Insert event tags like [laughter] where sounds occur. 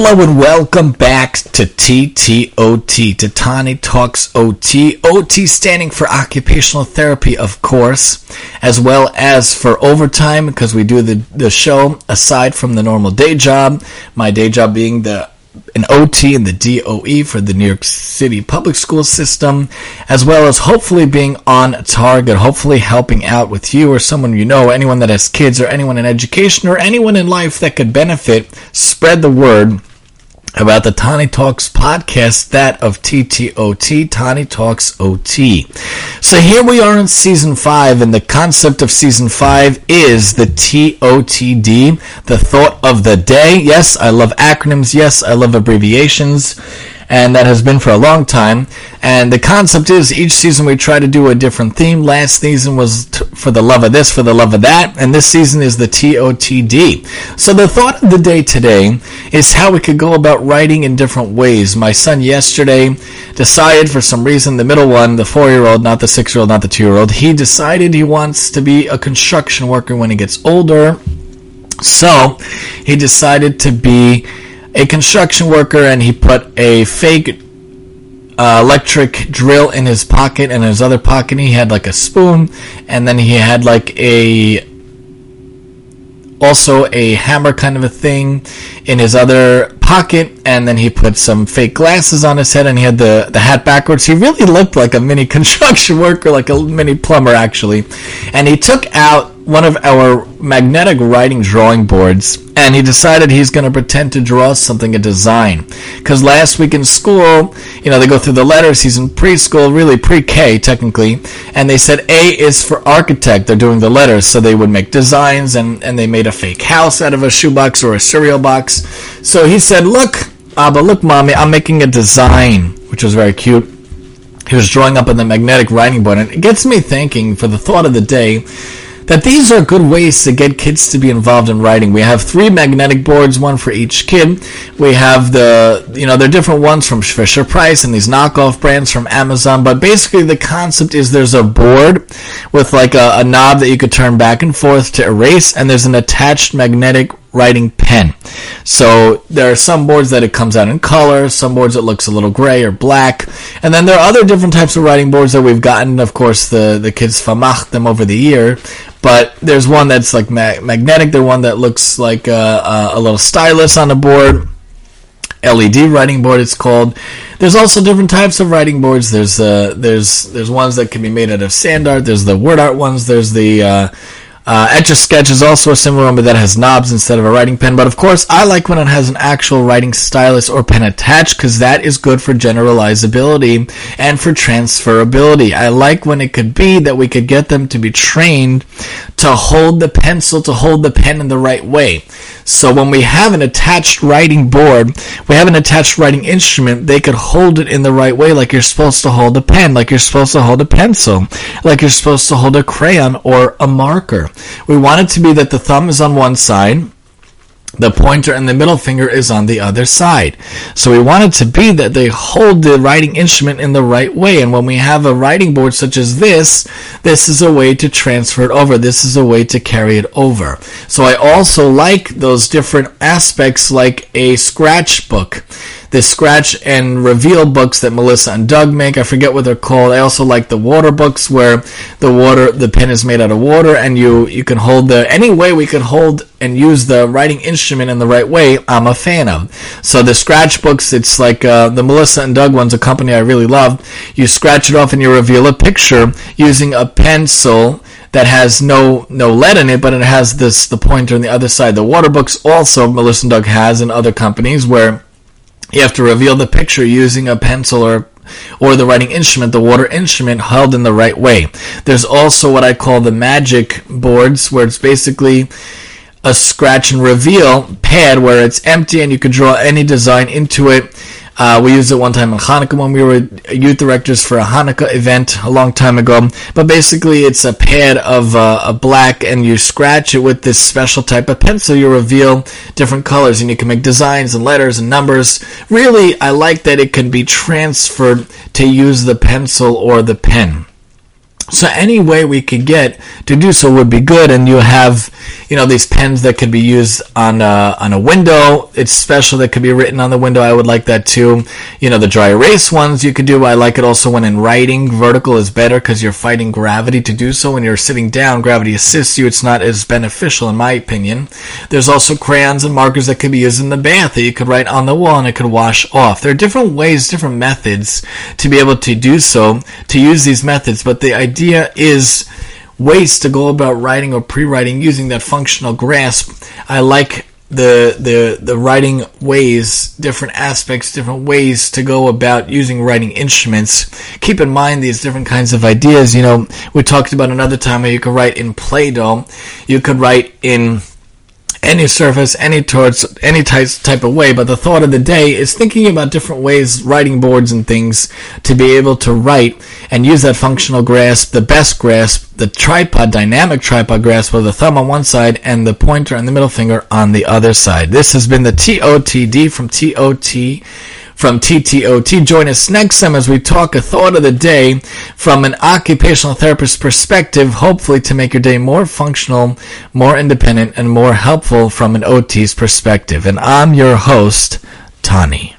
Hello and welcome back to TTOT, Tatani Talks OT. OT standing for occupational therapy, of course, as well as for overtime because we do the, the show aside from the normal day job. My day job being the an OT in the DOE for the New York City public school system, as well as hopefully being on target, hopefully helping out with you or someone you know, anyone that has kids or anyone in education or anyone in life that could benefit. Spread the word about the Tani Talks podcast, that of TTOT, Tani Talks OT. So here we are in season five, and the concept of season five is the TOTD, the thought of the day. Yes, I love acronyms. Yes, I love abbreviations and that has been for a long time. And the concept is each season we try to do a different theme. Last season was t- for the love of this, for the love of that, and this season is the TOTD. So the thought of the day today is how we could go about writing in different ways. My son yesterday decided for some reason, the middle one, the four year old, not the six year old, not the two year old, he decided he wants to be a construction worker when he gets older. So he decided to be a construction worker and he put a fake uh, electric drill in his pocket and in his other pocket he had like a spoon and then he had like a also a hammer kind of a thing in his other pocket and then he put some fake glasses on his head and he had the, the hat backwards. He really looked like a mini [laughs] construction worker like a mini plumber actually. And he took out one of our magnetic writing drawing boards and he decided he's going to pretend to draw something, a design. Because last week in school, you know, they go through the letters. He's in preschool, really pre K technically, and they said A is for architect. They're doing the letters, so they would make designs and, and they made a fake house out of a shoebox or a cereal box. So he said, Look, Abba, look, mommy, I'm making a design, which was very cute. He was drawing up on the magnetic writing board, and it gets me thinking for the thought of the day that these are good ways to get kids to be involved in writing. We have three magnetic boards, one for each kid. We have the, you know, they're different ones from Fisher Price and these knockoff brands from Amazon, but basically the concept is there's a board with like a, a knob that you could turn back and forth to erase, and there's an attached magnetic writing pen. So there are some boards that it comes out in color, some boards it looks a little gray or black, and then there are other different types of writing boards that we've gotten. Of course, the the kids famach them over the year, but there's one that's like ma- magnetic. There's one that looks like a, a, a little stylus on the board. LED writing board it's called. There's also different types of writing boards. There's uh, there's there's ones that can be made out of sand art. There's the word art ones. There's the uh, uh, Etch a Sketch is also a similar one, but that has knobs instead of a writing pen. But of course, I like when it has an actual writing stylus or pen attached because that is good for generalizability and for transferability. I like when it could be that we could get them to be trained to hold the pencil, to hold the pen in the right way. So when we have an attached writing board, we have an attached writing instrument, they could hold it in the right way, like you're supposed to hold a pen, like you're supposed to hold a pencil, like you're supposed to hold a crayon or a marker. We want it to be that the thumb is on one side, the pointer and the middle finger is on the other side. So we want it to be that they hold the writing instrument in the right way. And when we have a writing board such as this, this is a way to transfer it over. This is a way to carry it over. So I also like those different aspects like a scratch book the scratch and reveal books that Melissa and Doug make. I forget what they're called. I also like the water books where the water, the pen is made out of water and you, you can hold the, any way we can hold and use the writing instrument in the right way, I'm a fan of. So the scratch books, it's like, uh, the Melissa and Doug one's a company I really love. You scratch it off and you reveal a picture using a pencil that has no no lead in it, but it has this the pointer on the other side. The water books also Melissa and Doug has and other companies where you have to reveal the picture using a pencil or or the writing instrument, the water instrument held in the right way. There's also what I call the magic boards where it's basically a scratch and reveal pad where it's empty and you can draw any design into it uh, we used it one time in Hanukkah when we were youth directors for a Hanukkah event a long time ago. But basically, it's a pad of uh, a black, and you scratch it with this special type of pencil. You reveal different colors, and you can make designs and letters and numbers. Really, I like that it can be transferred to use the pencil or the pen. So any way we could get to do so would be good. And you have, you know, these pens that could be used on a, on a window. It's special that could be written on the window. I would like that too. You know, the dry erase ones you could do. I like it also when in writing. Vertical is better because you're fighting gravity to do so. When you're sitting down, gravity assists you. It's not as beneficial in my opinion. There's also crayons and markers that could be used in the bath that you could write on the wall and it could wash off. There are different ways, different methods to be able to do so, to use these methods, but the idea idea is ways to go about writing or pre-writing using that functional grasp. I like the the the writing ways, different aspects, different ways to go about using writing instruments. Keep in mind these different kinds of ideas. You know, we talked about another time how you could write in Play-Doh, you could write in any surface, any towards any type type of way. But the thought of the day is thinking about different ways, writing boards and things, to be able to write and use that functional grasp, the best grasp, the tripod, dynamic tripod grasp with the thumb on one side and the pointer and the middle finger on the other side. This has been the TOTD from TOT from TTOT. Join us next time as we talk a thought of the day from an occupational therapist perspective, hopefully to make your day more functional, more independent, and more helpful from an OT's perspective. And I'm your host, Tani.